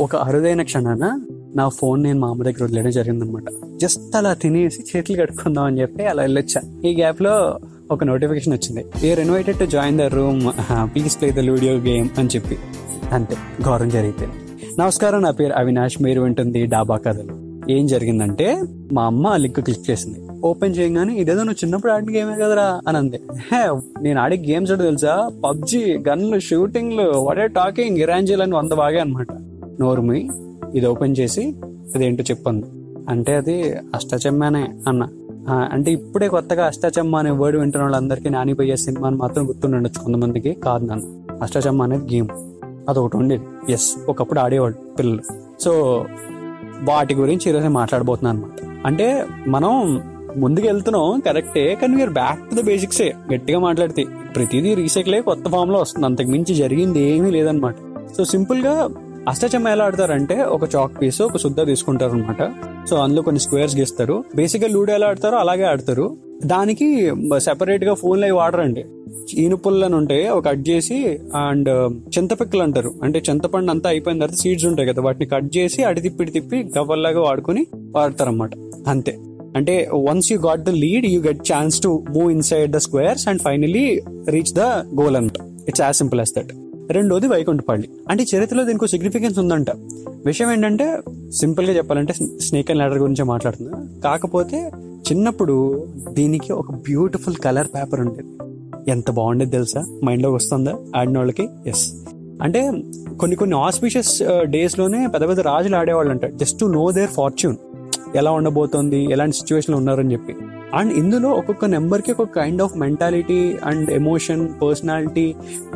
ఒక అరుదైన క్షణాన నా ఫోన్ నేను మా అమ్మ దగ్గర వదిలేయడం జరిగిందనమాట. జస్ట్ అలా తినేసి చేతులు కట్టుకుందాం అని చెప్పి అలా వెళ్ళొచ్చా. ఈ గ్యాప్లో ఒక నోటిఫికేషన్ వచ్చింది. You are invited to join the room please play the video game అని చెప్పి. అంతే గౌరవం జరిగితే నమస్కారం నా పేరు అవినాష్. మీరు వింటుంది డాబా కథలు. ఏం జరిగిందంటే మా అమ్మ ఆ లింక్ క్లిక్ చేసింది. ఓపెన్ చేయగానే ఇదేదో నువ్వు చిన్నప్పుడు ఆడిన గేమే కదరా? అని అంది. హే నేను ఆడే గేమ్స్ తెలుసా? పబ్జి గన్లు షూటింగ్లు వాడే టాకింగ్? ఇరాంజీలు అని వంద బాగా అనమాట. నోరుమి ఇది ఓపెన్ చేసి ఇదేంటో చెప్పండి. అంటే అది అష్టచెమ్మానే అన్న. అంటే ఇప్పుడే కొత్తగా అష్టాచమ్మ అనే వర్డ్ వింటున్న వాళ్ళందరికీ నానిపోయే సినిమాని మాత్రం గుర్తుండొచ్చు కొంతమందికి. కాదు నన్ను. అష్టాచమ్మ అనేది గేమ్. అదొకటి ఉండేది. ఎస్ ఒకప్పుడు ఆడేవాడు పిల్లలు. సో వాటి గురించి ఈరోజు మాట్లాడబోతున్నాను అనమాట అంటే మనం ముందుకు వెళ్తున్నాం కరెక్టే కానీ మీరు బ్యాక్ టు ద బేసిక్సే గట్టిగా మాట్లాడితే. ప్రతిదీ రీసైకిల్ అయ్యి కొత్త ఫామ్లో వస్తుంది. అంతకు మించి జరిగింది ఏమీ లేదనమాట సో సింపుల్గా అష్టచమ్మ ఎలా ఆడతారంటే ఒక చాక్ పీస్ ఒక శుద్ధ తీసుకుంటారు అనమాట సో అందులో కొన్ని స్క్వేర్స్ గీస్తారు. బేసిక్గా లూడో ఎలా ఆడతారో అలాగే ఆడతారు. దానికి సెపరేట్గా ఫోన్ లైవ్ వాడరండి. ఈనుపుల్లని ఉంటాయి ఒక కట్ చేసి అండ్ um, చింతపిక్కలు అంటారు. అంటే చింతపండు అంతా అయిపోయిన తర్వాత సీడ్స్ ఉంటాయి కదా వాటిని కట్ చేసి అడి తిప్పి తిప్పి గవ్వల్లాగా వాడుకొని వాడతారన్నమాట. అంతే. అంటే once you got the lead you get chance to move inside the squares and finally reach the goal అనమాట it's as simple as that రెండోది వైకుంఠపల్లి. అంటే చరిత్రలో దీనికి సిగ్నిఫికెన్స్ ఉందంట. విషయం ఏంటంటే సింపుల్గా చెప్పాలంటే స్నేక్ అండ్ ల్యాడర్ గురించి మాట్లాడుతున్నా. కాకపోతే చిన్నప్పుడు దీనికి ఒక బ్యూటిఫుల్ కలర్ పేపర్ ఉండేది. ఎంత బాగుండేది తెలుసా? మైండ్లోకి వస్తుందా? ఆడిన వాళ్ళకి? ఎస్ అంటే కొన్ని కొన్ని ఆస్పిషియస్ డేస్ uh, లోనే పెద్ద పెద్ద రాజులు ఆడేవాళ్ళు అంట just to know their fortune ఎలా ఉండబోతోంది ఎలాంటి సిచ్యువేషన్లో ఉన్నారని చెప్పి. అండ్ ఇందులో ఒక్కొక్క నెంబర్కి ఒక kind of mentality and emotion personality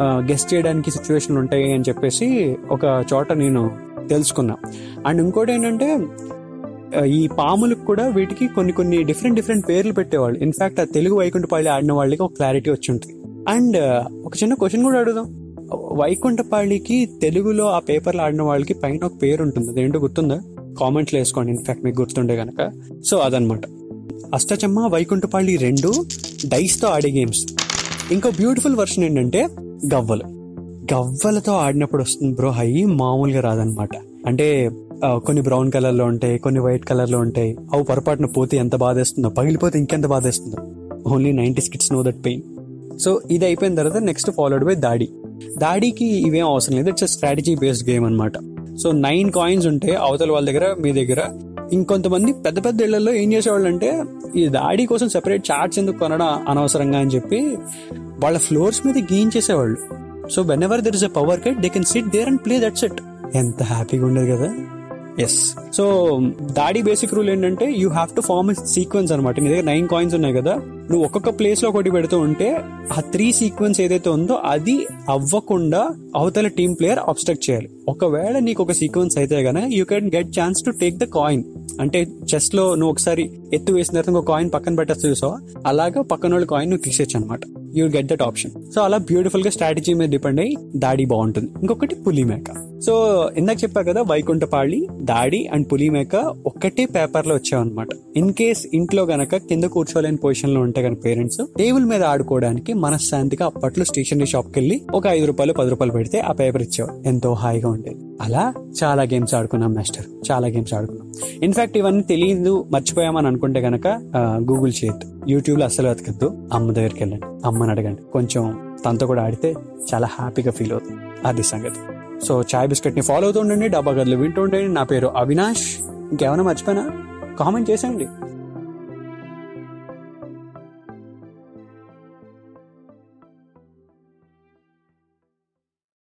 guess చేయడానికి సిచ్యువేషన్లు ఉంటాయి అని చెప్పేసి ఒక చోట నేను తెలుసుకున్నా. అండ్ ఇంకోటి ఏంటంటే ఈ పాములకు కూడా వీటికి కొన్ని కొన్ని డిఫరెంట్ డిఫరెంట్ పేర్లు పెట్టేవాళ్ళు. ఇన్ఫాక్ట్ ఆ తెలుగు వైకుంఠపాళి ఆడిన వాళ్ళకి ఒక క్లారిటీ వచ్చి ఉంటుంది. అండ్ ఒక చిన్న క్వశ్చన్ కూడా అడుగుదాం. వైకుంఠపాళికి తెలుగులో ఆ పేపర్లు ఆడిన వాళ్ళకి పైన ఒక పేరు ఉంటుంది. అదేంటో గుర్తుందా? కామెంట్లు వేసుకోండి. ఇన్ఫాక్ట్ మీకు గుర్తుండే కనుక సో అదనమాట. అష్టచమ్మ వైకుంఠపాళి రెండు డైస్తో ఆడే గేమ్స్ ఇంకో బ్యూటిఫుల్ వర్షన్ ఏంటంటే గవ్వలు. గవ్వలతో ఆడినప్పుడు వస్తుంది బ్రో హై మామూలుగా రాదనమాట. అంటే కొన్ని బ్రౌన్ కలర్లో ఉంటాయి కొన్ని వైట్ కలర్లో ఉంటాయి. అవి పొరపాటున పోతే ఎంత బాధేస్తుందో పగిలిపోతే ఇంకెంత బాధేస్తుందో. Only nineties kids know that pain so ఇది అయిపోయిన తర్వాత నెక్స్ట్ ఫాలోడ్ బై దాడి. దాడికి ఇవేం అవసరం లేదు ఇట్స్ స్ట్రాటజీ బేస్డ్ గేమ్ అనమాట సో నైన్ కాయిన్స్ ఉంటాయి అవతల వాళ్ళ దగ్గర మీ దగ్గర. ఇంకొంతమంది పెద్ద పెద్ద ఇళ్ళలో ఏం చేసేవాళ్ళు అంటే ఈ దాడి కోసం సెపరేట్ చార్ట్స్ ఎందుకు కొనడం అనవసరంగా అని చెప్పి వాళ్ళ ఫ్లోర్స్ మీద గీయించేసేవాళ్ళు. So whenever there is a power cut they can sit there and play that's it ఎంత హ్యాపీగా ఉండేది కదా. ఎస్ సో దాడి బేసిక్ రూల్ ఏంటంటే you have to form sequence అనమాట నీ దగ్గర నైన్ కాయిన్స్ ఉన్నాయి కదా. నువ్వు ఒక్కొక్క ప్లేస్లో ఒకటి పెడుతూ ఉంటే ఆ త్రీ సీక్వెన్స్ ఏదైతే ఉందో అది అవ్వకుండా అవతల టీం ప్లేయర్ అబ్స్ట్రక్ట్ చేయాలి. ఒకవేళ నీకు ఒక సీక్వెన్స్ అయితే గానీ you can get chance to take the coin అంటే చెస్లో నువ్వు ఒకసారి ఎత్తు వేసిన తర్వాత ఇంకో కాయిన్ పక్కన పెట్టచ్చు చూసావు? అలాగా పక్కన వాళ్ళ కాయిన్ నువ్వు తీసేచ్చు అనమాట you get that option so అలా బ్యూటిఫుల్గా స్ట్రాటజీ మీద డిపెండ్ అయ్యి దాడి బాగుంటుంది. ఇంకొకటి పులి మేక సో ఇందాక చెప్పా కదా వైకుంఠపాళి దాడి అండ్ పులిమేక ఒక్కటే పేపర్లో వచ్చావన్నమాట ఇన్ కేస్ ఇంట్లో గనక కింద కూర్చోలేని పొజిషన్లో ఉంటే గనక పేరెంట్స్ టేబుల్ మీద ఆడుకోవడానికి మనశ్శాంతిగా అప్పట్లో స్టేషనరీ షాప్కి వెళ్ళి ఒక ఐదు రూపాయలు పది రూపాయలు పెడితే ఆ పేపర్ ఇచ్చావు ఎంతో హాయిగా ఉండేది. అలా చాలా గేమ్స్ ఆడుకున్నాం మాస్టర్ చాలా గేమ్స్ ఆడుకున్నాం. ఇన్ఫాక్ట్ ఇవన్నీ తెలియదు మర్చిపోయామని అనుకుంటే గనక గూగుల్ చేయొద్దు యూట్యూబ్లో అస్సలు వెతకద్దు. అమ్మ దగ్గరికి వెళ్ళండి. అమ్మని అడగండి. కొంచెం తనతో కూడా ఆడితే చాలా హ్యాపీగా ఫీల్ అవుతుంది. అది సంగతి. సో చాయ్ బిస్కెట్ని ఫాలో అవుతుండండి డబ్బా గదులు వింటుండండి నా పేరు అవినాష్. ఇంకేమైనా మర్చిపోయినా? కామెంట్ చేసేయండి.